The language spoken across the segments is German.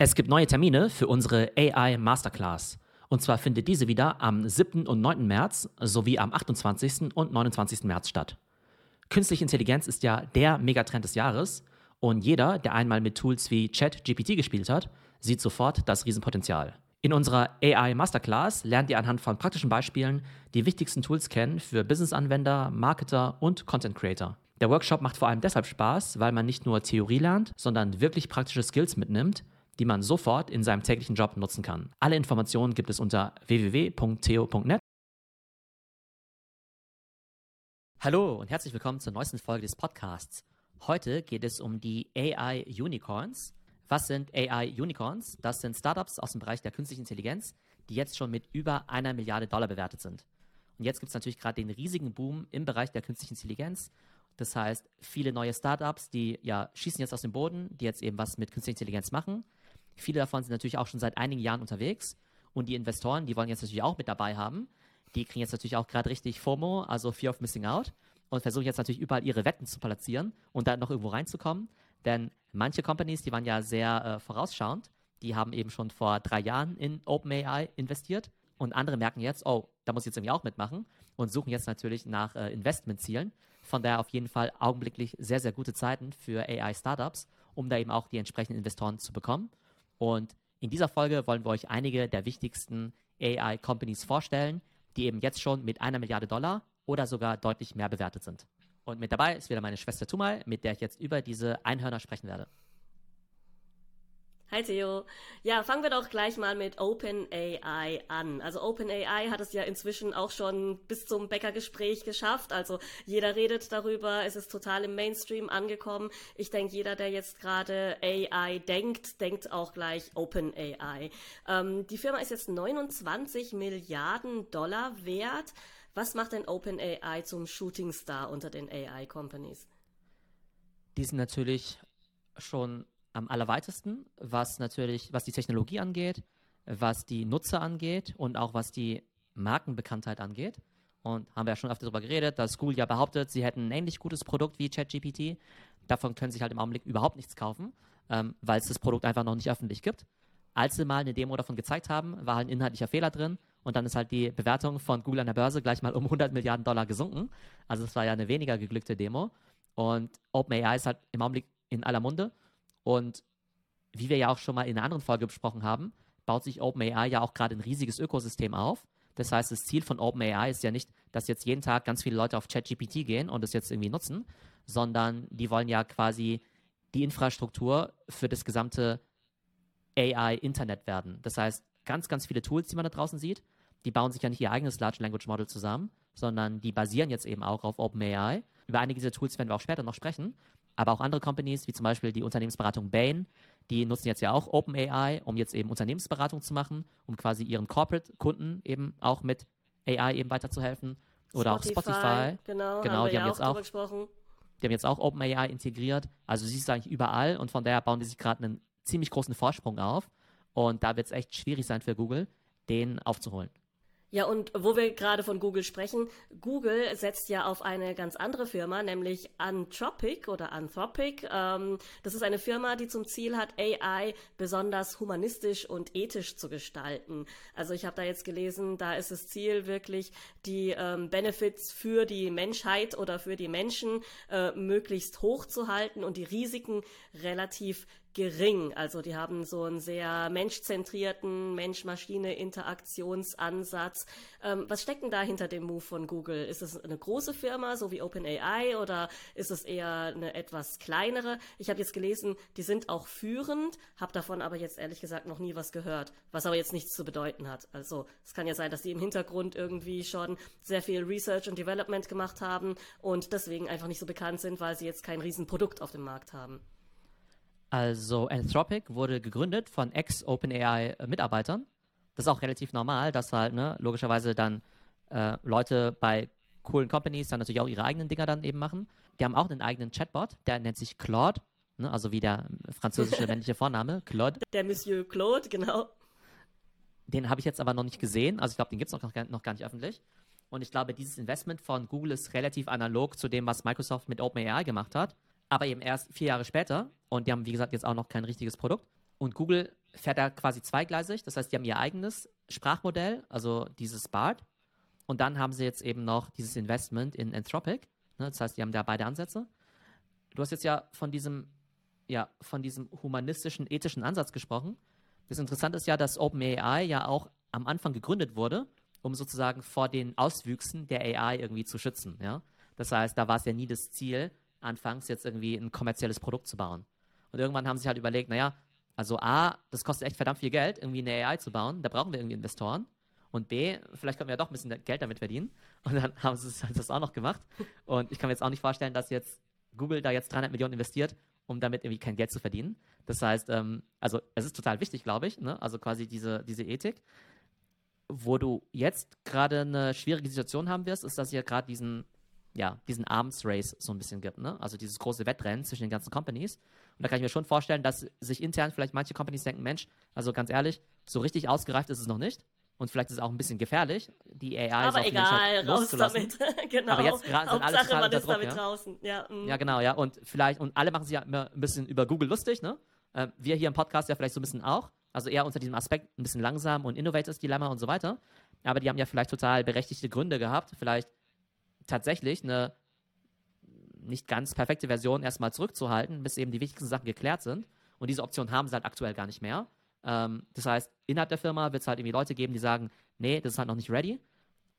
Es gibt neue Termine für unsere AI Masterclass. Und zwar findet diese wieder am 7. und 9. März sowie am 28. und 29. März statt. Künstliche Intelligenz ist ja der Megatrend des Jahres und jeder, der einmal mit Tools wie ChatGPT gespielt hat, sieht sofort das Riesenpotenzial. In unserer AI Masterclass lernt ihr anhand von praktischen Beispielen die wichtigsten Tools kennen für Business-Anwender, Marketer und Content Creator. Der Workshop macht vor allem deshalb Spaß, weil man nicht nur Theorie lernt, sondern wirklich praktische Skills mitnimmt, die man sofort in seinem täglichen Job nutzen kann. Alle Informationen gibt es unter www.theo.net. Hallo und herzlich willkommen zur neuesten Folge des Podcasts. Heute geht es um die AI Unicorns. Was sind AI Unicorns? Das sind Startups aus dem Bereich der künstlichen Intelligenz, die jetzt schon mit über einer Milliarde Dollar bewertet sind. Und jetzt gibt es natürlich gerade den riesigen Boom im Bereich der künstlichen Intelligenz. Das heißt, viele neue Startups, die ja schießen jetzt aus dem Boden, die jetzt eben was mit künstlicher Intelligenz machen. Viele davon sind natürlich auch schon seit einigen Jahren unterwegs und die Investoren, die wollen jetzt natürlich auch mit dabei haben. Die kriegen jetzt natürlich auch gerade richtig FOMO, also Fear of Missing Out und versuchen jetzt natürlich überall ihre Wetten zu platzieren und da noch irgendwo reinzukommen. Denn manche Companies, die waren ja sehr äh, vorausschauend, die haben eben schon vor drei Jahren in OpenAI investiert und andere merken jetzt, oh, da muss ich jetzt irgendwie auch mitmachen und suchen jetzt natürlich nach äh, Investmentzielen. Von daher auf jeden Fall augenblicklich sehr, sehr gute Zeiten für AI-Startups, um da eben auch die entsprechenden Investoren zu bekommen. Und in dieser Folge wollen wir euch einige der wichtigsten AI-Companies vorstellen, die eben jetzt schon mit einer Milliarde Dollar oder sogar deutlich mehr bewertet sind. Und mit dabei ist wieder meine Schwester Tumal, mit der ich jetzt über diese Einhörner sprechen werde. Hi Theo. Ja, fangen wir doch gleich mal mit OpenAI an. Also OpenAI hat es ja inzwischen auch schon bis zum Bäckergespräch geschafft. Also jeder redet darüber. Es ist total im Mainstream angekommen. Ich denke, jeder, der jetzt gerade AI denkt, denkt auch gleich OpenAI. Ähm, die Firma ist jetzt 29 Milliarden Dollar wert. Was macht denn OpenAI zum Shooting Star unter den AI Companies? Die sind natürlich schon am allerweitesten, was natürlich, was die Technologie angeht, was die Nutzer angeht und auch was die Markenbekanntheit angeht. Und haben wir ja schon öfter darüber geredet, dass Google ja behauptet, sie hätten ein ähnlich gutes Produkt wie ChatGPT. Davon können sich halt im Augenblick überhaupt nichts kaufen, ähm, weil es das Produkt einfach noch nicht öffentlich gibt. Als sie mal eine Demo davon gezeigt haben, war halt ein inhaltlicher Fehler drin und dann ist halt die Bewertung von Google an der Börse gleich mal um 100 Milliarden Dollar gesunken. Also es war ja eine weniger geglückte Demo. Und OpenAI ist halt im Augenblick in aller Munde und wie wir ja auch schon mal in einer anderen Folge besprochen haben, baut sich OpenAI ja auch gerade ein riesiges Ökosystem auf. Das heißt, das Ziel von OpenAI ist ja nicht, dass jetzt jeden Tag ganz viele Leute auf ChatGPT gehen und es jetzt irgendwie nutzen, sondern die wollen ja quasi die Infrastruktur für das gesamte AI-Internet werden. Das heißt, ganz, ganz viele Tools, die man da draußen sieht, die bauen sich ja nicht ihr eigenes Large Language Model zusammen, sondern die basieren jetzt eben auch auf OpenAI. Über einige dieser Tools werden wir auch später noch sprechen. Aber auch andere Companies, wie zum Beispiel die Unternehmensberatung Bain, die nutzen jetzt ja auch OpenAI, um jetzt eben Unternehmensberatung zu machen, um quasi ihren Corporate-Kunden eben auch mit AI eben weiterzuhelfen. Oder Spotify, auch Spotify. Genau, genau haben die haben ja jetzt auch, gesprochen. die haben jetzt auch OpenAI integriert. Also sie ist eigentlich überall und von daher bauen die sich gerade einen ziemlich großen Vorsprung auf. Und da wird es echt schwierig sein für Google, den aufzuholen. Ja, und wo wir gerade von Google sprechen, Google setzt ja auf eine ganz andere Firma, nämlich Anthropic oder Anthropic. Ähm, das ist eine Firma, die zum Ziel hat, AI besonders humanistisch und ethisch zu gestalten. Also ich habe da jetzt gelesen, da ist das Ziel wirklich, die ähm, Benefits für die Menschheit oder für die Menschen äh, möglichst hoch zu halten und die Risiken relativ gering. Also die haben so einen sehr menschzentrierten Mensch-Maschine-Interaktionsansatz. Ähm, was steckt denn da hinter dem Move von Google? Ist es eine große Firma, so wie OpenAI, oder ist es eher eine etwas kleinere? Ich habe jetzt gelesen, die sind auch führend, habe davon aber jetzt ehrlich gesagt noch nie was gehört, was aber jetzt nichts zu bedeuten hat. Also es kann ja sein, dass die im Hintergrund irgendwie schon sehr viel Research und Development gemacht haben und deswegen einfach nicht so bekannt sind, weil sie jetzt kein Riesenprodukt auf dem Markt haben. Also Anthropic wurde gegründet von Ex-OpenAI-Mitarbeitern. Das ist auch relativ normal, dass halt ne, logischerweise dann äh, Leute bei coolen Companies dann natürlich auch ihre eigenen Dinger dann eben machen. Die haben auch einen eigenen Chatbot, der nennt sich Claude, ne, also wie der französische männliche Vorname, Claude. Der Monsieur Claude, genau. Den habe ich jetzt aber noch nicht gesehen, also ich glaube, den gibt es noch, noch gar nicht öffentlich. Und ich glaube, dieses Investment von Google ist relativ analog zu dem, was Microsoft mit OpenAI gemacht hat aber eben erst vier Jahre später. Und die haben, wie gesagt, jetzt auch noch kein richtiges Produkt. Und Google fährt er quasi zweigleisig. Das heißt, die haben ihr eigenes Sprachmodell, also dieses BART. Und dann haben sie jetzt eben noch dieses Investment in Anthropic. Ne? Das heißt, die haben da beide Ansätze. Du hast jetzt ja von diesem, ja, von diesem humanistischen, ethischen Ansatz gesprochen. Das Interessante ist ja, dass OpenAI ja auch am Anfang gegründet wurde, um sozusagen vor den Auswüchsen der AI irgendwie zu schützen. Ja? Das heißt, da war es ja nie das Ziel, anfangs jetzt irgendwie ein kommerzielles Produkt zu bauen. Und irgendwann haben sie halt überlegt, naja, also A, das kostet echt verdammt viel Geld, irgendwie eine AI zu bauen, da brauchen wir irgendwie Investoren. Und B, vielleicht können wir ja doch ein bisschen Geld damit verdienen. Und dann haben sie das auch noch gemacht. Und ich kann mir jetzt auch nicht vorstellen, dass jetzt Google da jetzt 300 Millionen investiert, um damit irgendwie kein Geld zu verdienen. Das heißt, ähm, also es ist total wichtig, glaube ich, ne? also quasi diese, diese Ethik. Wo du jetzt gerade eine schwierige Situation haben wirst, ist, dass ihr gerade diesen, ja, diesen Arms Race so ein bisschen gibt, ne? also dieses große Wettrennen zwischen den ganzen Companies. Und da kann ich mir schon vorstellen, dass sich intern vielleicht manche Companies denken, Mensch, also ganz ehrlich, so richtig ausgereift ist es noch nicht und vielleicht ist es auch ein bisschen gefährlich, die AI Aber egal, raus damit. genau. Aber jetzt gerade sind alle total man ist damit ja? draußen. Ja, mm. ja, genau, ja. Und vielleicht, und alle machen sich ja immer ein bisschen über Google lustig, ne? Äh, wir hier im Podcast ja vielleicht so ein bisschen auch. Also eher unter diesem Aspekt ein bisschen langsam und Innovators Dilemma und so weiter. Aber die haben ja vielleicht total berechtigte Gründe gehabt, vielleicht tatsächlich eine nicht ganz perfekte Version erstmal zurückzuhalten, bis eben die wichtigsten Sachen geklärt sind. Und diese Option haben sie halt aktuell gar nicht mehr. Ähm, das heißt, innerhalb der Firma wird es halt irgendwie Leute geben, die sagen, nee, das ist halt noch nicht ready.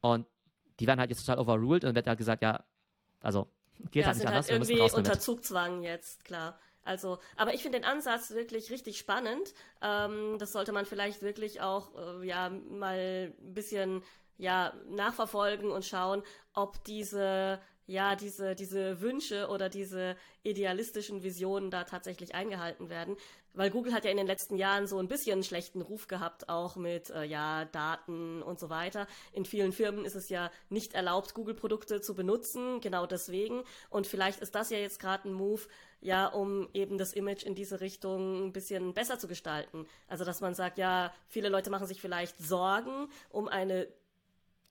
Und die werden halt jetzt total overruled und wird halt gesagt, ja, also geht ja, halt nicht anders. Halt wir müssen irgendwie raus unter. Zugzwang jetzt, klar. Also, aber ich finde den Ansatz wirklich richtig spannend. Ähm, das sollte man vielleicht wirklich auch äh, ja mal ein bisschen ja nachverfolgen und schauen, ob diese ja, diese, diese Wünsche oder diese idealistischen Visionen da tatsächlich eingehalten werden. Weil Google hat ja in den letzten Jahren so ein bisschen einen schlechten Ruf gehabt, auch mit äh, ja, Daten und so weiter. In vielen Firmen ist es ja nicht erlaubt, Google-Produkte zu benutzen, genau deswegen. Und vielleicht ist das ja jetzt gerade ein Move, ja, um eben das Image in diese Richtung ein bisschen besser zu gestalten. Also, dass man sagt, ja, viele Leute machen sich vielleicht Sorgen um eine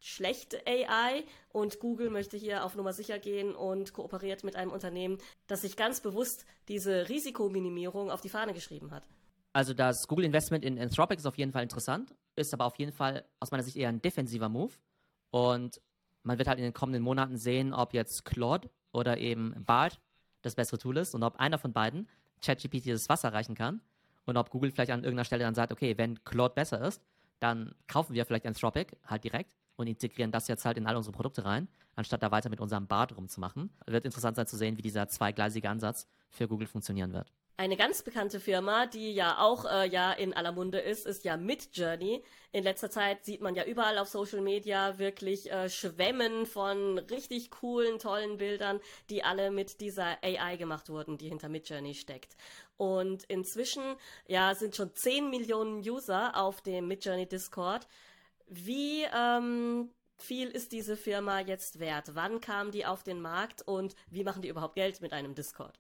schlechte AI und Google möchte hier auf Nummer sicher gehen und kooperiert mit einem Unternehmen, das sich ganz bewusst diese Risikominimierung auf die Fahne geschrieben hat. Also das Google Investment in Anthropic ist auf jeden Fall interessant, ist aber auf jeden Fall aus meiner Sicht eher ein defensiver Move und man wird halt in den kommenden Monaten sehen, ob jetzt Claude oder eben BART das bessere Tool ist und ob einer von beiden ChatGPT das Wasser reichen kann und ob Google vielleicht an irgendeiner Stelle dann sagt, okay, wenn Claude besser ist, dann kaufen wir vielleicht Anthropic halt direkt und integrieren das jetzt halt in all unsere Produkte rein, anstatt da weiter mit unserem Bart rumzumachen. Wird interessant sein zu sehen, wie dieser zweigleisige Ansatz für Google funktionieren wird. Eine ganz bekannte Firma, die ja auch äh, ja in aller Munde ist, ist ja Midjourney. In letzter Zeit sieht man ja überall auf Social Media wirklich äh, Schwämmen von richtig coolen, tollen Bildern, die alle mit dieser AI gemacht wurden, die hinter Midjourney steckt. Und inzwischen ja sind schon 10 Millionen User auf dem Midjourney Discord. Wie ähm, viel ist diese Firma jetzt wert? Wann kam die auf den Markt und wie machen die überhaupt Geld mit einem Discord?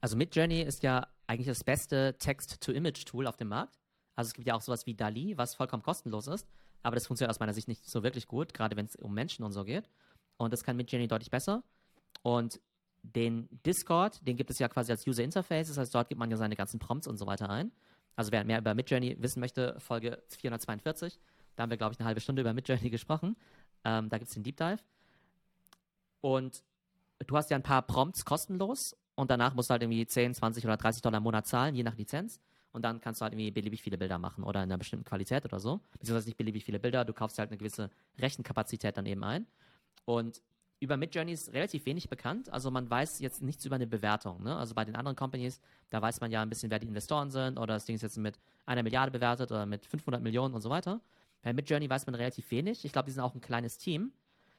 Also Midjourney ist ja eigentlich das beste Text-to-Image-Tool auf dem Markt. Also es gibt ja auch sowas wie DALI, was vollkommen kostenlos ist, aber das funktioniert aus meiner Sicht nicht so wirklich gut, gerade wenn es um Menschen und so geht. Und das kann Midjourney deutlich besser. Und den Discord, den gibt es ja quasi als User Interface, das heißt, dort gibt man ja seine ganzen Prompts und so weiter ein. Also wer mehr über Midjourney wissen möchte, Folge 442. Da haben wir, glaube ich, eine halbe Stunde über Midjourney gesprochen. Ähm, da gibt es den Deep Dive. Und du hast ja ein paar Prompts kostenlos und danach musst du halt irgendwie 10, 20 oder 30 Dollar im Monat zahlen, je nach Lizenz. Und dann kannst du halt irgendwie beliebig viele Bilder machen oder in einer bestimmten Qualität oder so. Beziehungsweise nicht beliebig viele Bilder, du kaufst halt eine gewisse Rechenkapazität dann eben ein. Und über Midjourney ist relativ wenig bekannt. Also man weiß jetzt nichts über eine Bewertung. Ne? Also bei den anderen Companies, da weiß man ja ein bisschen, wer die Investoren sind oder das Ding ist jetzt mit einer Milliarde bewertet oder mit 500 Millionen und so weiter. Bei Midjourney weiß man relativ wenig. Ich glaube, die sind auch ein kleines Team.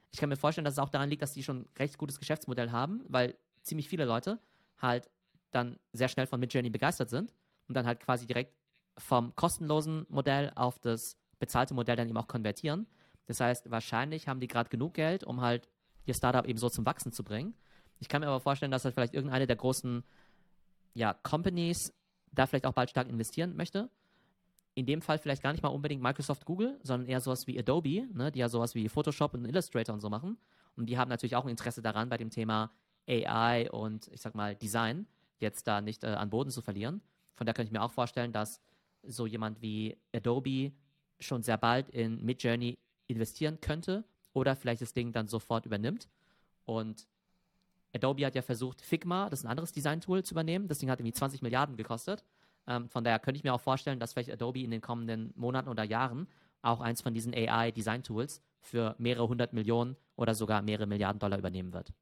Ich kann mir vorstellen, dass es auch daran liegt, dass die schon ein recht gutes Geschäftsmodell haben, weil ziemlich viele Leute halt dann sehr schnell von Midjourney begeistert sind und dann halt quasi direkt vom kostenlosen Modell auf das bezahlte Modell dann eben auch konvertieren. Das heißt, wahrscheinlich haben die gerade genug Geld, um halt ihr Startup eben so zum Wachsen zu bringen. Ich kann mir aber vorstellen, dass halt vielleicht irgendeine der großen ja, Companies da vielleicht auch bald stark investieren möchte. In dem Fall vielleicht gar nicht mal unbedingt Microsoft, Google, sondern eher sowas wie Adobe, ne, die ja sowas wie Photoshop und Illustrator und so machen. Und die haben natürlich auch ein Interesse daran, bei dem Thema AI und ich sag mal Design jetzt da nicht äh, an Boden zu verlieren. Von daher könnte ich mir auch vorstellen, dass so jemand wie Adobe schon sehr bald in Midjourney investieren könnte oder vielleicht das Ding dann sofort übernimmt. Und Adobe hat ja versucht, Figma, das ist ein anderes Design-Tool, zu übernehmen. Das Ding hat irgendwie 20 Milliarden gekostet. Ähm, von daher könnte ich mir auch vorstellen, dass vielleicht Adobe in den kommenden Monaten oder Jahren auch eins von diesen AI-Design-Tools für mehrere hundert Millionen oder sogar mehrere Milliarden Dollar übernehmen wird.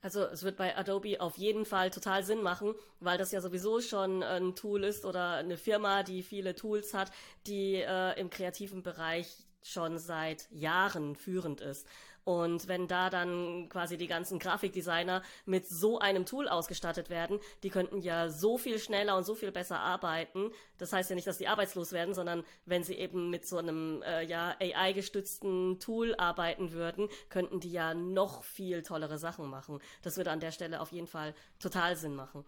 Also es wird bei Adobe auf jeden Fall total Sinn machen, weil das ja sowieso schon ein Tool ist oder eine Firma, die viele Tools hat, die äh, im kreativen Bereich schon seit Jahren führend ist. Und wenn da dann quasi die ganzen Grafikdesigner mit so einem Tool ausgestattet werden, die könnten ja so viel schneller und so viel besser arbeiten. Das heißt ja nicht, dass die arbeitslos werden, sondern wenn sie eben mit so einem äh, ja, AI-gestützten Tool arbeiten würden, könnten die ja noch viel tollere Sachen machen. Das würde an der Stelle auf jeden Fall total Sinn machen.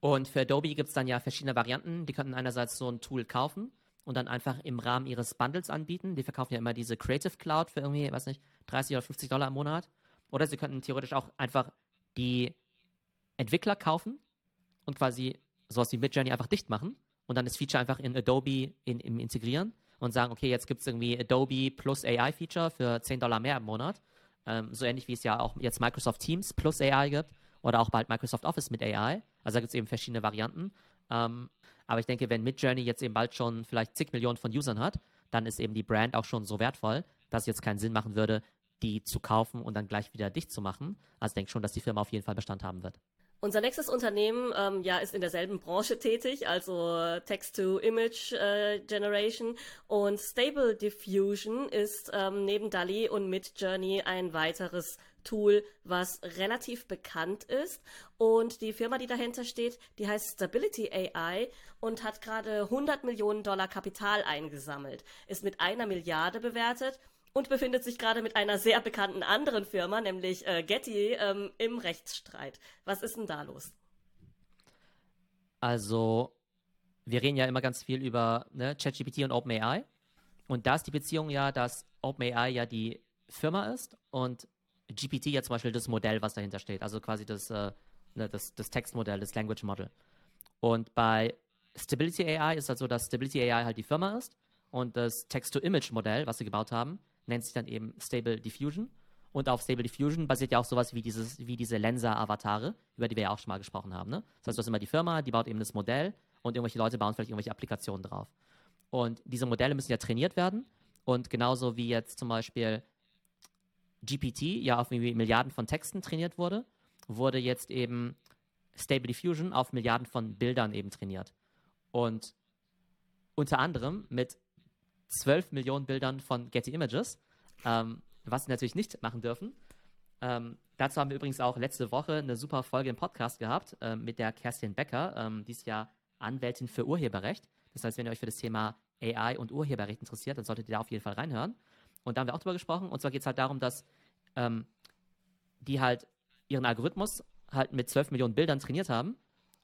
Und für Adobe gibt es dann ja verschiedene Varianten. Die könnten einerseits so ein Tool kaufen und dann einfach im Rahmen ihres Bundles anbieten. Die verkaufen ja immer diese Creative Cloud für irgendwie, weiß nicht, 30 oder 50 Dollar im Monat. Oder sie könnten theoretisch auch einfach die Entwickler kaufen und quasi sowas wie Midjourney einfach dicht machen und dann das Feature einfach in Adobe in, in integrieren und sagen, okay, jetzt gibt es irgendwie Adobe plus AI-Feature für 10 Dollar mehr im Monat. Ähm, so ähnlich wie es ja auch jetzt Microsoft Teams plus AI gibt oder auch bald Microsoft Office mit AI. Also da gibt es eben verschiedene Varianten. Ähm, aber ich denke, wenn Midjourney jetzt eben bald schon vielleicht zig Millionen von Usern hat, dann ist eben die Brand auch schon so wertvoll, dass es jetzt keinen Sinn machen würde, die zu kaufen und dann gleich wieder dicht zu machen. Also ich denke schon, dass die Firma auf jeden Fall Bestand haben wird. Unser nächstes Unternehmen ähm, ja, ist in derselben Branche tätig, also Text-to-Image äh. Und Stable Diffusion ist ähm, neben DALI und Midjourney ein weiteres Tool, was relativ bekannt ist. Und die Firma, die dahinter steht, die heißt Stability AI und hat gerade 100 Millionen Dollar Kapital eingesammelt, ist mit einer Milliarde bewertet und befindet sich gerade mit einer sehr bekannten anderen Firma, nämlich äh, Getty, ähm, im Rechtsstreit. Was ist denn da los? Also, wir reden ja immer ganz viel über ne, ChatGPT und OpenAI. Und da ist die Beziehung ja, dass OpenAI ja die Firma ist und GPT ja zum Beispiel das Modell, was dahinter steht, also quasi das, äh, ne, das, das Textmodell, das Language Model. Und bei Stability AI ist halt so, dass Stability AI halt die Firma ist und das Text-to-Image-Modell, was sie gebaut haben, nennt sich dann eben Stable Diffusion. Und auf Stable Diffusion basiert ja auch sowas wie, dieses, wie diese Lensa-Avatare, über die wir ja auch schon mal gesprochen haben. Ne? Das heißt, du hast immer die Firma, die baut eben das Modell und irgendwelche Leute bauen vielleicht irgendwelche Applikationen drauf. Und diese Modelle müssen ja trainiert werden. Und genauso wie jetzt zum Beispiel GPT ja auf Milliarden von Texten trainiert wurde, wurde jetzt eben Stable Diffusion auf Milliarden von Bildern eben trainiert. Und unter anderem mit 12 Millionen Bildern von Getty Images, ähm, was sie natürlich nicht machen dürfen. Ähm, dazu haben wir übrigens auch letzte Woche eine super Folge im Podcast gehabt äh, mit der Kerstin Becker, ähm, die ist ja Anwältin für Urheberrecht. Das heißt, wenn ihr euch für das Thema AI und Urheberrecht interessiert, dann solltet ihr da auf jeden Fall reinhören. Und da haben wir auch drüber gesprochen. Und zwar geht es halt darum, dass ähm, die halt ihren Algorithmus halt mit 12 Millionen Bildern trainiert haben.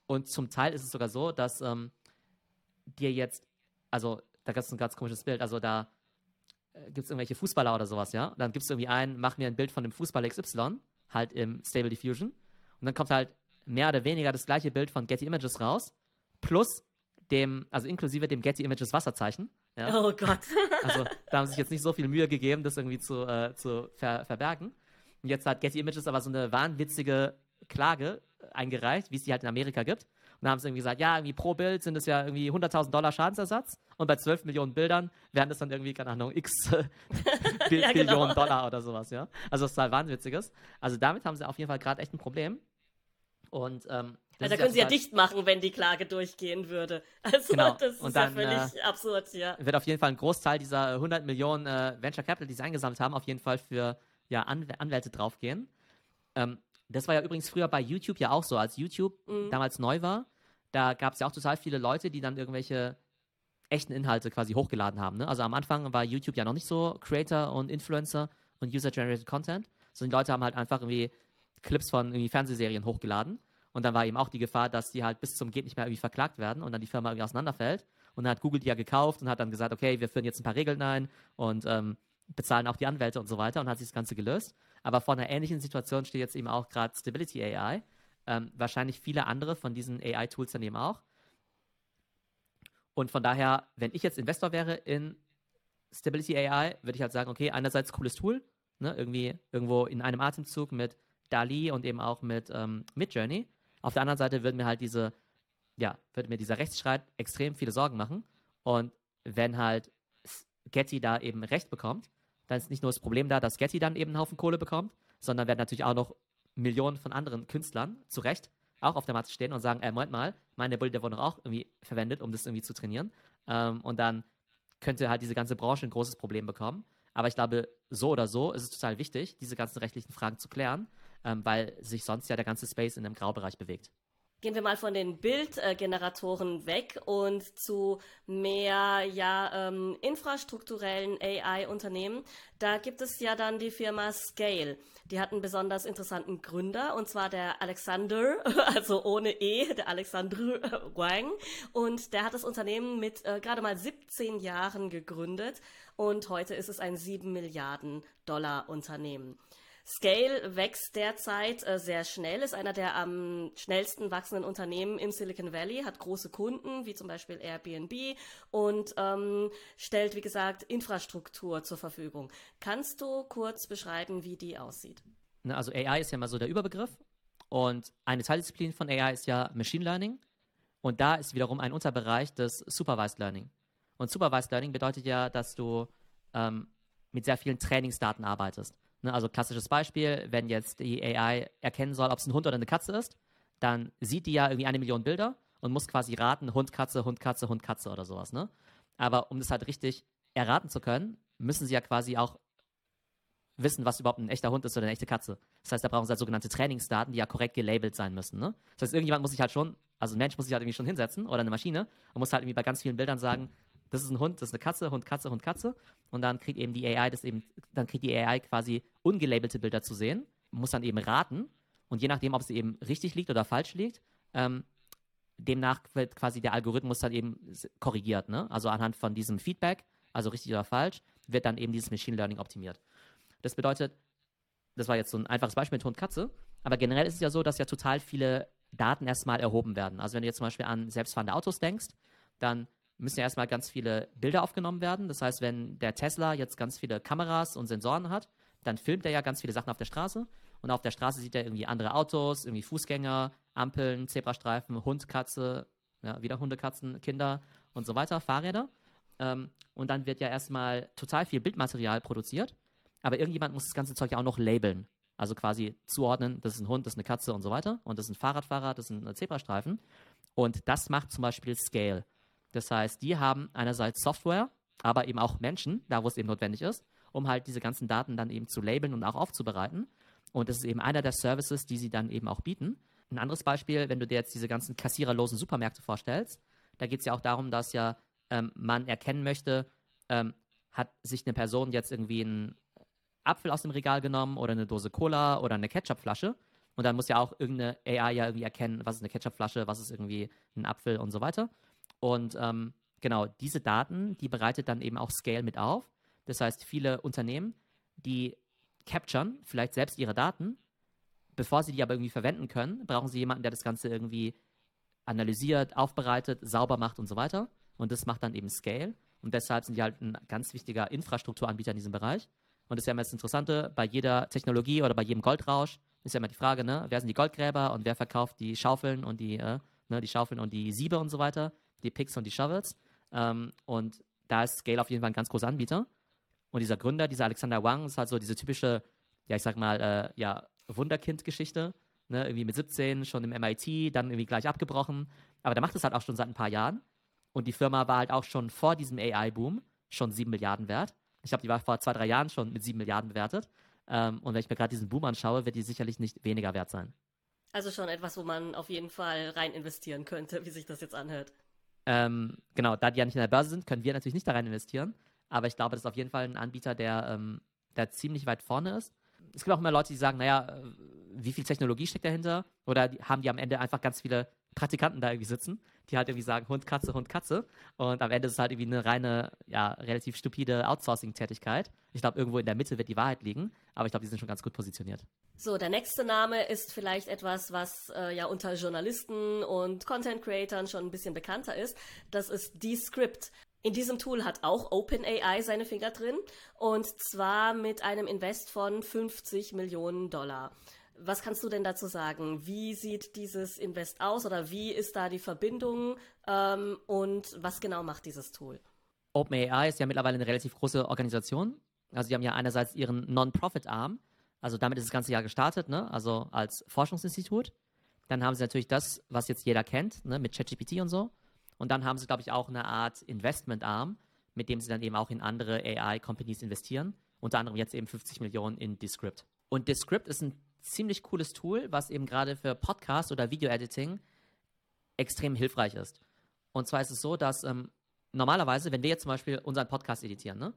Und zum Teil ist es sogar so, dass ähm, dir jetzt, also da gibt es ein ganz komisches Bild, also da äh, gibt es irgendwelche Fußballer oder sowas, ja. Dann gibst du irgendwie ein, mach mir ein Bild von dem Fußballer XY, halt im Stable Diffusion. Und dann kommt halt mehr oder weniger das gleiche Bild von Getty Images raus, plus dem, also inklusive dem Getty Images Wasserzeichen. Ja. Oh Gott. also da haben sie sich jetzt nicht so viel Mühe gegeben, das irgendwie zu, äh, zu ver verbergen. Und jetzt hat Getty Images aber so eine wahnwitzige Klage eingereicht, wie es die halt in Amerika gibt. Und da haben sie irgendwie gesagt, ja, irgendwie pro Bild sind es ja irgendwie 100.000 Dollar Schadensersatz und bei 12 Millionen Bildern wären das dann irgendwie, keine Ahnung, x Bi ja, genau. Billionen Dollar oder sowas, ja. Also das ist halt wahnwitziges. Also damit haben sie auf jeden Fall gerade echt ein Problem. Und ähm, also da können sie ja dicht machen, wenn die Klage durchgehen würde. Also genau. das ist dann, ja völlig äh, absurd, ja. Wird auf jeden Fall ein Großteil dieser 100 Millionen äh, Venture Capital, die sie eingesammelt haben, auf jeden Fall für ja, An Anwälte draufgehen. Ähm, das war ja übrigens früher bei YouTube ja auch so, als YouTube mhm. damals neu war. Da gab es ja auch total viele Leute, die dann irgendwelche echten Inhalte quasi hochgeladen haben. Ne? Also am Anfang war YouTube ja noch nicht so Creator und Influencer und User-Generated Content, sondern die Leute haben halt einfach irgendwie Clips von irgendwie Fernsehserien hochgeladen. Und dann war eben auch die Gefahr, dass die halt bis zum Geht nicht mehr irgendwie verklagt werden und dann die Firma irgendwie auseinanderfällt. Und dann hat Google die ja gekauft und hat dann gesagt, okay, wir führen jetzt ein paar Regeln ein und ähm, bezahlen auch die Anwälte und so weiter und hat sich das Ganze gelöst. Aber vor einer ähnlichen Situation steht jetzt eben auch gerade Stability AI. Ähm, wahrscheinlich viele andere von diesen AI-Tools dann eben auch. Und von daher, wenn ich jetzt Investor wäre in Stability AI, würde ich halt sagen, okay, einerseits cooles Tool, ne, irgendwie irgendwo in einem Atemzug mit DALI und eben auch mit ähm, Midjourney. Auf der anderen Seite würden mir halt diese, ja, würde mir dieser Rechtsstreit extrem viele Sorgen machen. Und wenn halt Getty da eben Recht bekommt, dann ist nicht nur das Problem da, dass Getty dann eben einen Haufen Kohle bekommt, sondern werden natürlich auch noch Millionen von anderen Künstlern zu Recht auch auf der Matte stehen und sagen, äh, Moment mal, meine Bilder wurden auch irgendwie verwendet, um das irgendwie zu trainieren. Ähm, und dann könnte halt diese ganze Branche ein großes Problem bekommen. Aber ich glaube, so oder so ist es total wichtig, diese ganzen rechtlichen Fragen zu klären, ähm, weil sich sonst ja der ganze Space in einem Graubereich bewegt. Gehen wir mal von den Bildgeneratoren weg und zu mehr ja, ähm, infrastrukturellen AI-Unternehmen. Da gibt es ja dann die Firma Scale. Die hat einen besonders interessanten Gründer, und zwar der Alexander, also ohne E, der Alexander Wang. Und der hat das Unternehmen mit äh, gerade mal 17 Jahren gegründet und heute ist es ein 7 Milliarden Dollar Unternehmen. Scale wächst derzeit äh, sehr schnell, ist einer der am schnellsten wachsenden Unternehmen im Silicon Valley, hat große Kunden, wie zum Beispiel Airbnb und ähm, stellt, wie gesagt, Infrastruktur zur Verfügung. Kannst du kurz beschreiben, wie die aussieht? Also AI ist ja mal so der Überbegriff und eine Teildisziplin von AI ist ja Machine Learning und da ist wiederum ein Unterbereich des Supervised Learning. Und Supervised Learning bedeutet ja, dass du ähm, mit sehr vielen Trainingsdaten arbeitest. Ne, also klassisches Beispiel, wenn jetzt die AI erkennen soll, ob es ein Hund oder eine Katze ist, dann sieht die ja irgendwie eine Million Bilder und muss quasi raten, Hund, Katze, Hund, Katze, Hund, Katze oder sowas. Ne? Aber um das halt richtig erraten zu können, müssen sie ja quasi auch wissen, was überhaupt ein echter Hund ist oder eine echte Katze. Das heißt, da brauchen sie halt sogenannte Trainingsdaten, die ja korrekt gelabelt sein müssen. Ne? Das heißt, irgendjemand muss sich halt schon, also ein Mensch muss sich halt irgendwie schon hinsetzen oder eine Maschine und muss halt irgendwie bei ganz vielen Bildern sagen, das ist ein Hund, das ist eine Katze, Hund, Katze, Hund, Katze. Und dann kriegt eben die AI das eben, dann kriegt die AI quasi ungelabelte Bilder zu sehen, muss dann eben raten. Und je nachdem, ob sie eben richtig liegt oder falsch liegt, ähm, demnach wird quasi der Algorithmus dann eben korrigiert. Ne? Also anhand von diesem Feedback, also richtig oder falsch, wird dann eben dieses Machine Learning optimiert. Das bedeutet, das war jetzt so ein einfaches Beispiel mit Hund, Katze, aber generell ist es ja so, dass ja total viele Daten erstmal erhoben werden. Also wenn du jetzt zum Beispiel an selbstfahrende Autos denkst, dann müssen ja erstmal ganz viele Bilder aufgenommen werden. Das heißt, wenn der Tesla jetzt ganz viele Kameras und Sensoren hat, dann filmt er ja ganz viele Sachen auf der Straße. Und auf der Straße sieht er irgendwie andere Autos, irgendwie Fußgänger, Ampeln, Zebrastreifen, Hund, Katze, ja, wieder Hunde, Katzen, Kinder und so weiter, Fahrräder. Ähm, und dann wird ja erstmal total viel Bildmaterial produziert. Aber irgendjemand muss das ganze Zeug ja auch noch labeln. Also quasi zuordnen, das ist ein Hund, das ist eine Katze und so weiter. Und das ist ein Fahrradfahrer, das ist ein Zebrastreifen. Und das macht zum Beispiel Scale. Das heißt, die haben einerseits Software, aber eben auch Menschen, da wo es eben notwendig ist, um halt diese ganzen Daten dann eben zu labeln und auch aufzubereiten. Und das ist eben einer der Services, die sie dann eben auch bieten. Ein anderes Beispiel, wenn du dir jetzt diese ganzen kassiererlosen Supermärkte vorstellst, da geht es ja auch darum, dass ja ähm, man erkennen möchte, ähm, hat sich eine Person jetzt irgendwie einen Apfel aus dem Regal genommen oder eine Dose Cola oder eine Ketchupflasche. Und dann muss ja auch irgendeine AI ja irgendwie erkennen, was ist eine Ketchupflasche, was ist irgendwie ein Apfel und so weiter. Und ähm, genau, diese Daten, die bereitet dann eben auch Scale mit auf. Das heißt, viele Unternehmen, die capturen vielleicht selbst ihre Daten, bevor sie die aber irgendwie verwenden können, brauchen sie jemanden, der das Ganze irgendwie analysiert, aufbereitet, sauber macht und so weiter. Und das macht dann eben Scale. Und deshalb sind die halt ein ganz wichtiger Infrastrukturanbieter in diesem Bereich. Und das ist ja immer das Interessante, bei jeder Technologie oder bei jedem Goldrausch ist ja immer die Frage, ne, wer sind die Goldgräber und wer verkauft die Schaufeln und die, äh, ne, die Schaufeln und die Siebe und so weiter die Picks und die Shovels. Ähm, und da ist Scale auf jeden Fall ein ganz großer Anbieter. Und dieser Gründer, dieser Alexander Wang, ist halt so diese typische, ja, ich sag mal, äh, ja, Wunderkind-Geschichte. Ne? Irgendwie mit 17 schon im MIT, dann irgendwie gleich abgebrochen. Aber der macht es halt auch schon seit ein paar Jahren. Und die Firma war halt auch schon vor diesem AI-Boom schon 7 Milliarden wert. Ich glaube, die war vor zwei, drei Jahren schon mit 7 Milliarden bewertet. Ähm, und wenn ich mir gerade diesen Boom anschaue, wird die sicherlich nicht weniger wert sein. Also schon etwas, wo man auf jeden Fall rein investieren könnte, wie sich das jetzt anhört. Ähm, genau, da die ja nicht in der Börse sind, können wir natürlich nicht da rein investieren. Aber ich glaube, das ist auf jeden Fall ein Anbieter, der, ähm, der ziemlich weit vorne ist. Es gibt auch immer Leute, die sagen, naja, äh, wie viel Technologie steckt dahinter? Oder die, haben die am Ende einfach ganz viele Praktikanten da irgendwie sitzen, die halt irgendwie sagen Hund, Katze, Hund, Katze. Und am Ende ist es halt irgendwie eine reine, ja, relativ stupide Outsourcing-Tätigkeit. Ich glaube, irgendwo in der Mitte wird die Wahrheit liegen, aber ich glaube, die sind schon ganz gut positioniert. So, der nächste Name ist vielleicht etwas, was äh, ja unter Journalisten und Content Creatern schon ein bisschen bekannter ist. Das ist Descript. In diesem Tool hat auch OpenAI seine Finger drin und zwar mit einem Invest von 50 Millionen Dollar. Was kannst du denn dazu sagen? Wie sieht dieses Invest aus oder wie ist da die Verbindung ähm, und was genau macht dieses Tool? OpenAI ist ja mittlerweile eine relativ große Organisation. Also die haben ja einerseits ihren Non-Profit-Arm, also damit ist das ganze Jahr gestartet, ne? also als Forschungsinstitut. Dann haben sie natürlich das, was jetzt jeder kennt, ne? mit ChatGPT und so. Und dann haben sie, glaube ich, auch eine Art Investment-Arm, mit dem sie dann eben auch in andere AI-Companies investieren. Unter anderem jetzt eben 50 Millionen in Descript. Und Descript ist ein ziemlich cooles Tool, was eben gerade für Podcast oder Video-Editing extrem hilfreich ist. Und zwar ist es so, dass ähm, normalerweise, wenn wir jetzt zum Beispiel unseren Podcast editieren, ne,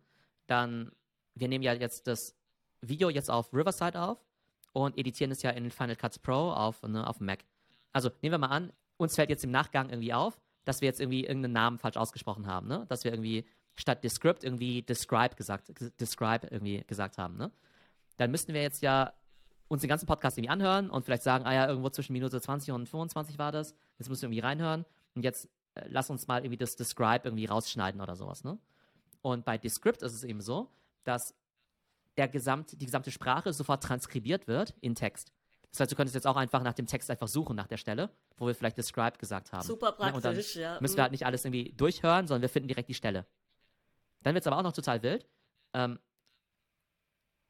dann, wir nehmen ja jetzt das Video jetzt auf Riverside auf und editieren es ja in Final Cuts Pro auf, ne, auf Mac. Also nehmen wir mal an, uns fällt jetzt im Nachgang irgendwie auf, dass wir jetzt irgendwie irgendeinen Namen falsch ausgesprochen haben, ne? Dass wir irgendwie statt Descript irgendwie Describe gesagt, Describe irgendwie gesagt haben, ne? Dann müssten wir jetzt ja uns den ganzen Podcast irgendwie anhören und vielleicht sagen, ah ja, irgendwo zwischen Minute 20 und 25 war das. Jetzt müssen wir irgendwie reinhören und jetzt äh, lass uns mal irgendwie das Describe irgendwie rausschneiden oder sowas, ne? Und bei Descript ist es eben so, dass der gesamt, die gesamte Sprache sofort transkribiert wird in Text. Das heißt, du könntest jetzt auch einfach nach dem Text einfach suchen, nach der Stelle, wo wir vielleicht Describe gesagt haben. Super praktisch, ne? ja. Müssen wir halt nicht alles irgendwie durchhören, sondern wir finden direkt die Stelle. Dann wird es aber auch noch total wild. Ähm,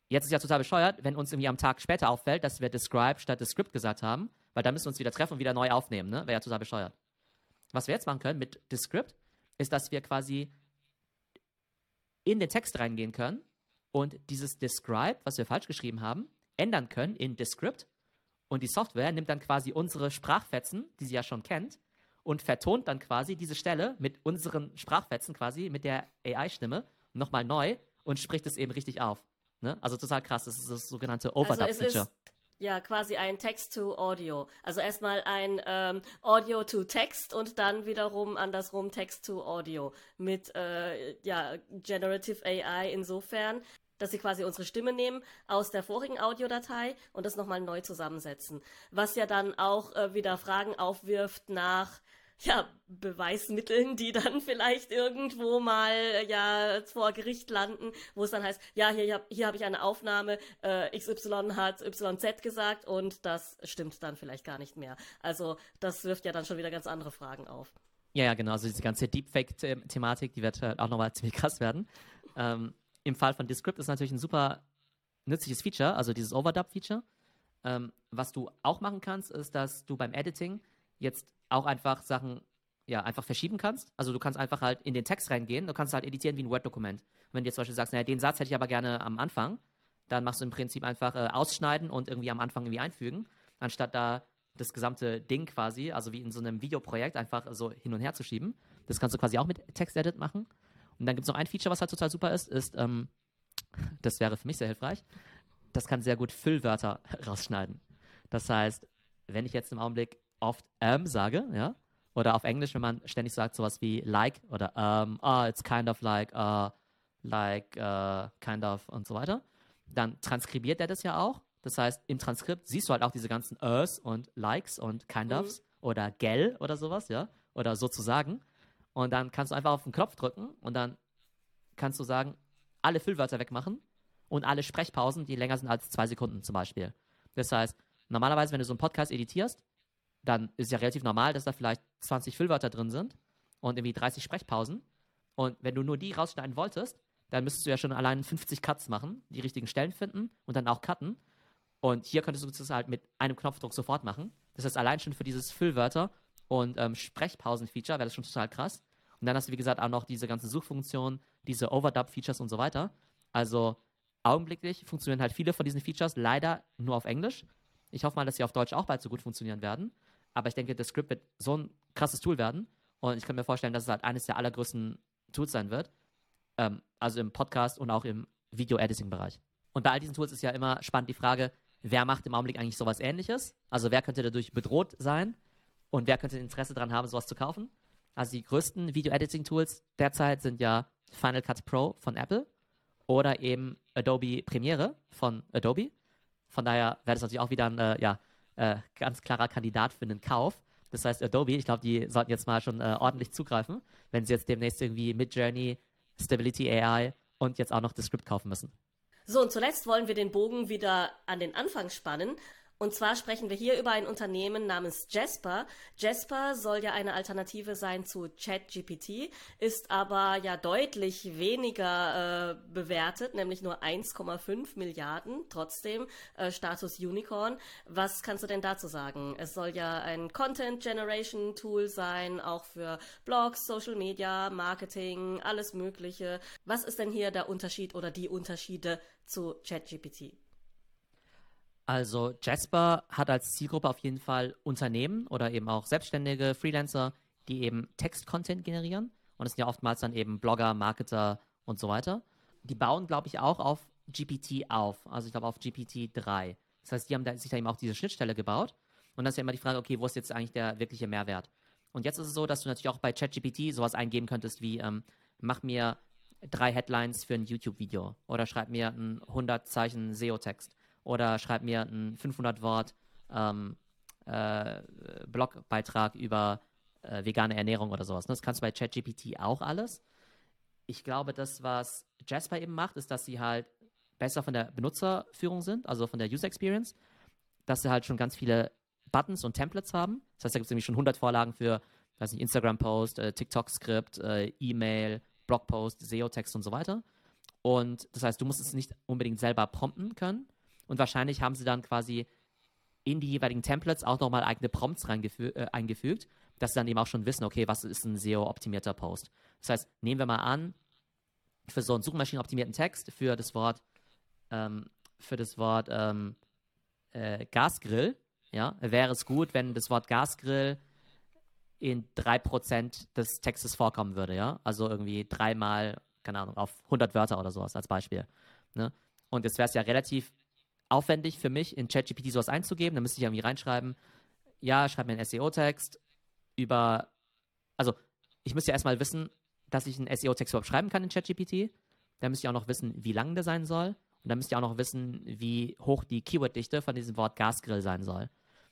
Jetzt ist ja total bescheuert, wenn uns irgendwie am Tag später auffällt, dass wir Describe statt Descript gesagt haben, weil dann müssen wir uns wieder treffen und wieder neu aufnehmen, ne? Wäre ja total bescheuert. Was wir jetzt machen können mit Descript, ist, dass wir quasi in den Text reingehen können und dieses Describe, was wir falsch geschrieben haben, ändern können in Descript und die Software nimmt dann quasi unsere Sprachfetzen, die sie ja schon kennt, und vertont dann quasi diese Stelle mit unseren Sprachfetzen quasi, mit der AI-Stimme nochmal neu und spricht es eben richtig auf. Ne? Also total krass, das ist das sogenannte Overdub-Feature. Also ja, quasi ein Text-to-Audio. Also erstmal ein ähm, Audio-to-Text und dann wiederum andersrum Text-to-Audio mit äh, ja, Generative AI insofern, dass sie quasi unsere Stimme nehmen aus der vorigen Audiodatei und das nochmal neu zusammensetzen. Was ja dann auch äh, wieder Fragen aufwirft nach ja, Beweismitteln, die dann vielleicht irgendwo mal ja vor Gericht landen, wo es dann heißt, ja, hier, hier habe ich eine Aufnahme, äh, XY hat YZ gesagt und das stimmt dann vielleicht gar nicht mehr. Also das wirft ja dann schon wieder ganz andere Fragen auf. Ja, ja, genau. Also diese ganze Deepfake-Thematik, die wird halt auch nochmal ziemlich krass werden. Ähm, Im Fall von Descript ist natürlich ein super nützliches Feature, also dieses Overdub-Feature. Ähm, was du auch machen kannst, ist, dass du beim Editing jetzt auch einfach Sachen ja, einfach verschieben kannst. Also du kannst einfach halt in den Text reingehen, du kannst halt editieren wie ein Word-Dokument. Wenn du jetzt zum Beispiel sagst, naja, den Satz hätte ich aber gerne am Anfang, dann machst du im Prinzip einfach äh, ausschneiden und irgendwie am Anfang irgendwie einfügen, anstatt da das gesamte Ding quasi, also wie in so einem Videoprojekt, einfach so hin und her zu schieben. Das kannst du quasi auch mit Text-Edit machen. Und dann gibt es noch ein Feature, was halt total super ist, ist, ähm, das wäre für mich sehr hilfreich, das kann sehr gut Füllwörter rausschneiden. Das heißt, wenn ich jetzt im Augenblick oft ähm sage, ja, oder auf Englisch, wenn man ständig sagt sowas wie like oder um, oh, it's kind of like, uh, like, uh, kind of und so weiter, dann transkribiert er das ja auch. Das heißt, im Transkript siehst du halt auch diese ganzen Ers und Likes und kind mhm. ofs oder gel oder sowas, ja, oder sozusagen. Und dann kannst du einfach auf den Knopf drücken und dann kannst du sagen, alle Füllwörter wegmachen und alle Sprechpausen, die länger sind als zwei Sekunden zum Beispiel. Das heißt, normalerweise, wenn du so einen Podcast editierst, dann ist es ja relativ normal, dass da vielleicht 20 Füllwörter drin sind und irgendwie 30 Sprechpausen. Und wenn du nur die rausschneiden wolltest, dann müsstest du ja schon allein 50 Cuts machen, die richtigen Stellen finden und dann auch cutten. Und hier könntest du das halt mit einem Knopfdruck sofort machen. Das heißt, allein schon für dieses Füllwörter und ähm, Sprechpausen-Feature wäre das schon total krass. Und dann hast du, wie gesagt, auch noch diese ganzen Suchfunktionen, diese Overdub-Features und so weiter. Also augenblicklich funktionieren halt viele von diesen Features leider nur auf Englisch. Ich hoffe mal, dass sie auf Deutsch auch bald so gut funktionieren werden. Aber ich denke, das Script wird so ein krasses Tool werden. Und ich kann mir vorstellen, dass es halt eines der allergrößten Tools sein wird. Ähm, also im Podcast und auch im Video-Editing-Bereich. Und bei all diesen Tools ist ja immer spannend die Frage, wer macht im Augenblick eigentlich sowas ähnliches? Also wer könnte dadurch bedroht sein? Und wer könnte Interesse daran haben, sowas zu kaufen? Also die größten Video-Editing-Tools derzeit sind ja Final Cut Pro von Apple oder eben Adobe Premiere von Adobe. Von daher wäre das natürlich auch wieder ein äh, ja, äh, ganz klarer Kandidat für einen Kauf. Das heißt, Adobe, ich glaube, die sollten jetzt mal schon äh, ordentlich zugreifen, wenn sie jetzt demnächst irgendwie Midjourney, Stability AI und jetzt auch noch das Script kaufen müssen. So, und zuletzt wollen wir den Bogen wieder an den Anfang spannen. Und zwar sprechen wir hier über ein Unternehmen namens Jasper. Jasper soll ja eine Alternative sein zu ChatGPT, ist aber ja deutlich weniger äh, bewertet, nämlich nur 1,5 Milliarden, trotzdem äh, Status Unicorn. Was kannst du denn dazu sagen? Es soll ja ein Content Generation Tool sein, auch für Blogs, Social Media, Marketing, alles Mögliche. Was ist denn hier der Unterschied oder die Unterschiede zu ChatGPT? Also Jasper hat als Zielgruppe auf jeden Fall Unternehmen oder eben auch selbstständige Freelancer, die eben Text-Content generieren. Und es sind ja oftmals dann eben Blogger, Marketer und so weiter. Die bauen, glaube ich, auch auf GPT auf. Also ich glaube auf GPT 3. Das heißt, die haben da, sich da eben auch diese Schnittstelle gebaut. Und dann ist ja immer die Frage, okay, wo ist jetzt eigentlich der wirkliche Mehrwert? Und jetzt ist es so, dass du natürlich auch bei ChatGPT sowas eingeben könntest wie, ähm, mach mir drei Headlines für ein YouTube-Video oder schreib mir einen 100 Zeichen SEO-Text oder schreib mir einen 500 Wort ähm, äh, Blogbeitrag über äh, vegane Ernährung oder sowas. Das kannst du bei ChatGPT auch alles. Ich glaube, das, was Jasper eben macht, ist, dass sie halt besser von der Benutzerführung sind, also von der User Experience, dass sie halt schon ganz viele Buttons und Templates haben. Das heißt, da gibt es nämlich schon 100 Vorlagen für, weiß nicht, Instagram-Post, äh, TikTok-Skript, äh, E-Mail, Blogpost, SEO-Text und so weiter. Und das heißt, du musst es nicht unbedingt selber prompten können, und wahrscheinlich haben sie dann quasi in die jeweiligen Templates auch nochmal eigene Prompts äh, eingefügt, dass sie dann eben auch schon wissen, okay, was ist ein SEO-optimierter Post. Das heißt, nehmen wir mal an, für so einen suchmaschinenoptimierten Text, für das Wort, ähm, für das Wort ähm, äh, Gasgrill, ja, wäre es gut, wenn das Wort Gasgrill in 3% des Textes vorkommen würde, ja. Also irgendwie dreimal, keine Ahnung, auf 100 Wörter oder sowas als Beispiel. Ne? Und jetzt wäre es ja relativ aufwendig für mich, in ChatGPT sowas einzugeben. Da müsste ich irgendwie reinschreiben, ja, schreib mir einen SEO-Text über, also ich müsste ja erstmal wissen, dass ich einen SEO-Text überhaupt schreiben kann in ChatGPT. Dann müsste ich auch noch wissen, wie lang der sein soll. Und dann müsste ich auch noch wissen, wie hoch die Keyword-Dichte von diesem Wort Gasgrill sein soll.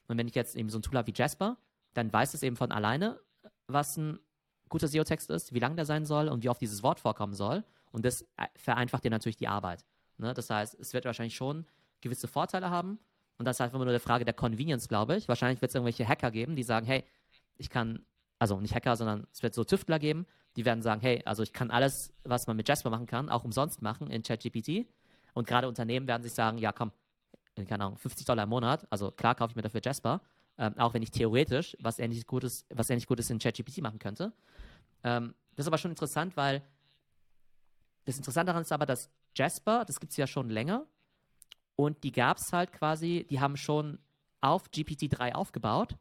Und wenn ich jetzt eben so ein Tool habe wie Jasper, dann weiß es eben von alleine, was ein guter SEO-Text ist, wie lang der sein soll und wie oft dieses Wort vorkommen soll. Und das vereinfacht dir natürlich die Arbeit. Ne? Das heißt, es wird wahrscheinlich schon gewisse Vorteile haben. Und das ist einfach nur eine Frage der Convenience, glaube ich. Wahrscheinlich wird es irgendwelche Hacker geben, die sagen, hey, ich kann, also nicht Hacker, sondern es wird so Tüftler geben, die werden sagen, hey, also ich kann alles, was man mit Jasper machen kann, auch umsonst machen in ChatGPT. Und gerade Unternehmen werden sich sagen, ja komm, keine Ahnung, 50 Dollar im Monat, also klar kaufe ich mir dafür Jasper, ähm, auch wenn ich theoretisch was ähnliches Gutes, was ähnlich Gutes in ChatGPT machen könnte. Ähm, das ist aber schon interessant, weil das Interessante daran ist aber, dass Jasper, das gibt es ja schon länger, und die gab es halt quasi, die haben schon auf GPT-3 aufgebaut,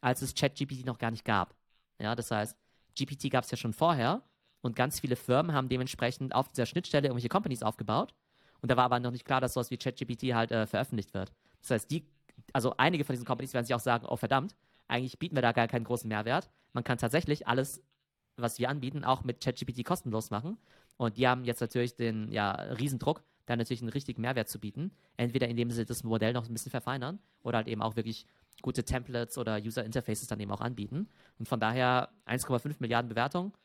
als es ChatGPT noch gar nicht gab. Ja, das heißt, GPT gab es ja schon vorher und ganz viele Firmen haben dementsprechend auf dieser Schnittstelle irgendwelche Companies aufgebaut. Und da war aber noch nicht klar, dass sowas wie ChatGPT halt äh, veröffentlicht wird. Das heißt, die, also einige von diesen Companies werden sich auch sagen, oh verdammt, eigentlich bieten wir da gar keinen großen Mehrwert. Man kann tatsächlich alles, was wir anbieten, auch mit ChatGPT kostenlos machen. Und die haben jetzt natürlich den ja, Riesendruck, da natürlich einen richtigen Mehrwert zu bieten. Entweder indem sie das Modell noch ein bisschen verfeinern oder halt eben auch wirklich gute Templates oder User Interfaces dann eben auch anbieten. Und von daher 1,5 Milliarden Bewertung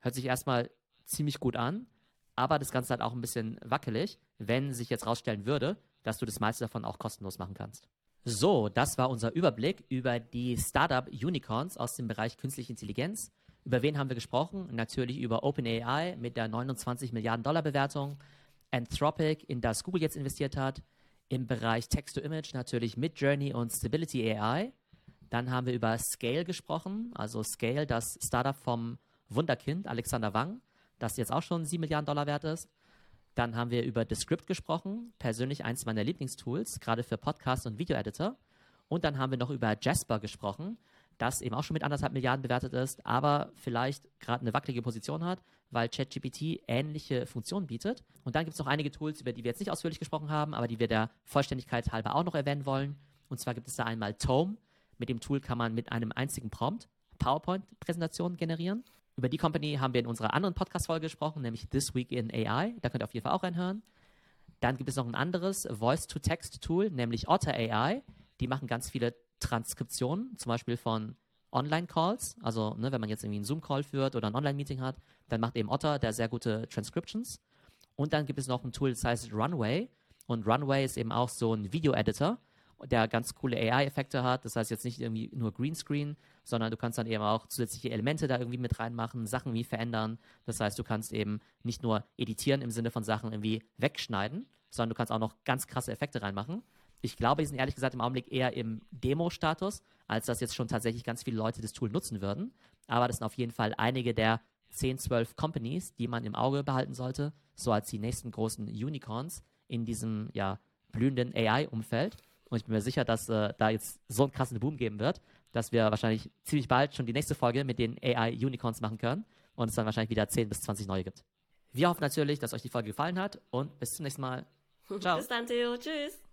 hört sich erstmal ziemlich gut an, aber das Ganze halt auch ein bisschen wackelig, wenn sich jetzt rausstellen würde, dass du das meiste davon auch kostenlos machen kannst. So, das war unser Überblick über die Startup Unicorns aus dem Bereich künstliche Intelligenz. Über wen haben wir gesprochen? Natürlich über OpenAI mit der 29 Milliarden Dollar Bewertung. Anthropic, in das Google jetzt investiert hat. Im Bereich Text-to-Image natürlich Midjourney und Stability AI. Dann haben wir über Scale gesprochen, also Scale, das Startup vom Wunderkind Alexander Wang, das jetzt auch schon 7 Milliarden Dollar wert ist. Dann haben wir über Descript gesprochen, persönlich eins meiner Lieblingstools, gerade für Podcast und Video-Editor. Und dann haben wir noch über Jasper gesprochen, das eben auch schon mit anderthalb Milliarden bewertet ist, aber vielleicht gerade eine wackelige Position hat, weil ChatGPT ähnliche Funktionen bietet. Und dann gibt es noch einige Tools, über die wir jetzt nicht ausführlich gesprochen haben, aber die wir der Vollständigkeit halber auch noch erwähnen wollen. Und zwar gibt es da einmal Tome Mit dem Tool kann man mit einem einzigen Prompt PowerPoint-Präsentationen generieren. Über die Company haben wir in unserer anderen Podcast-Folge gesprochen, nämlich This Week in AI. Da könnt ihr auf jeden Fall auch reinhören. Dann gibt es noch ein anderes Voice-to-Text-Tool, nämlich Otter AI. Die machen ganz viele Transkriptionen, zum Beispiel von Online-Calls. Also, ne, wenn man jetzt irgendwie einen Zoom-Call führt oder ein Online-Meeting hat, dann macht eben Otter der sehr gute Transcriptions. Und dann gibt es noch ein Tool, das heißt Runway. Und Runway ist eben auch so ein Video-Editor, der ganz coole AI-Effekte hat. Das heißt jetzt nicht irgendwie nur Greenscreen, sondern du kannst dann eben auch zusätzliche Elemente da irgendwie mit reinmachen, Sachen wie verändern. Das heißt, du kannst eben nicht nur editieren im Sinne von Sachen irgendwie wegschneiden, sondern du kannst auch noch ganz krasse Effekte reinmachen. Ich glaube, die sind ehrlich gesagt im Augenblick eher im Demo-Status, als dass jetzt schon tatsächlich ganz viele Leute das Tool nutzen würden. Aber das sind auf jeden Fall einige der 10, 12 Companies, die man im Auge behalten sollte, so als die nächsten großen Unicorns in diesem ja, blühenden AI-Umfeld. Und ich bin mir sicher, dass äh, da jetzt so einen krassen Boom geben wird, dass wir wahrscheinlich ziemlich bald schon die nächste Folge mit den AI-Unicorns machen können und es dann wahrscheinlich wieder 10 bis 20 neue gibt. Wir hoffen natürlich, dass euch die Folge gefallen hat und bis zum nächsten Mal. Ciao. Bis dann, Theo. Tschüss.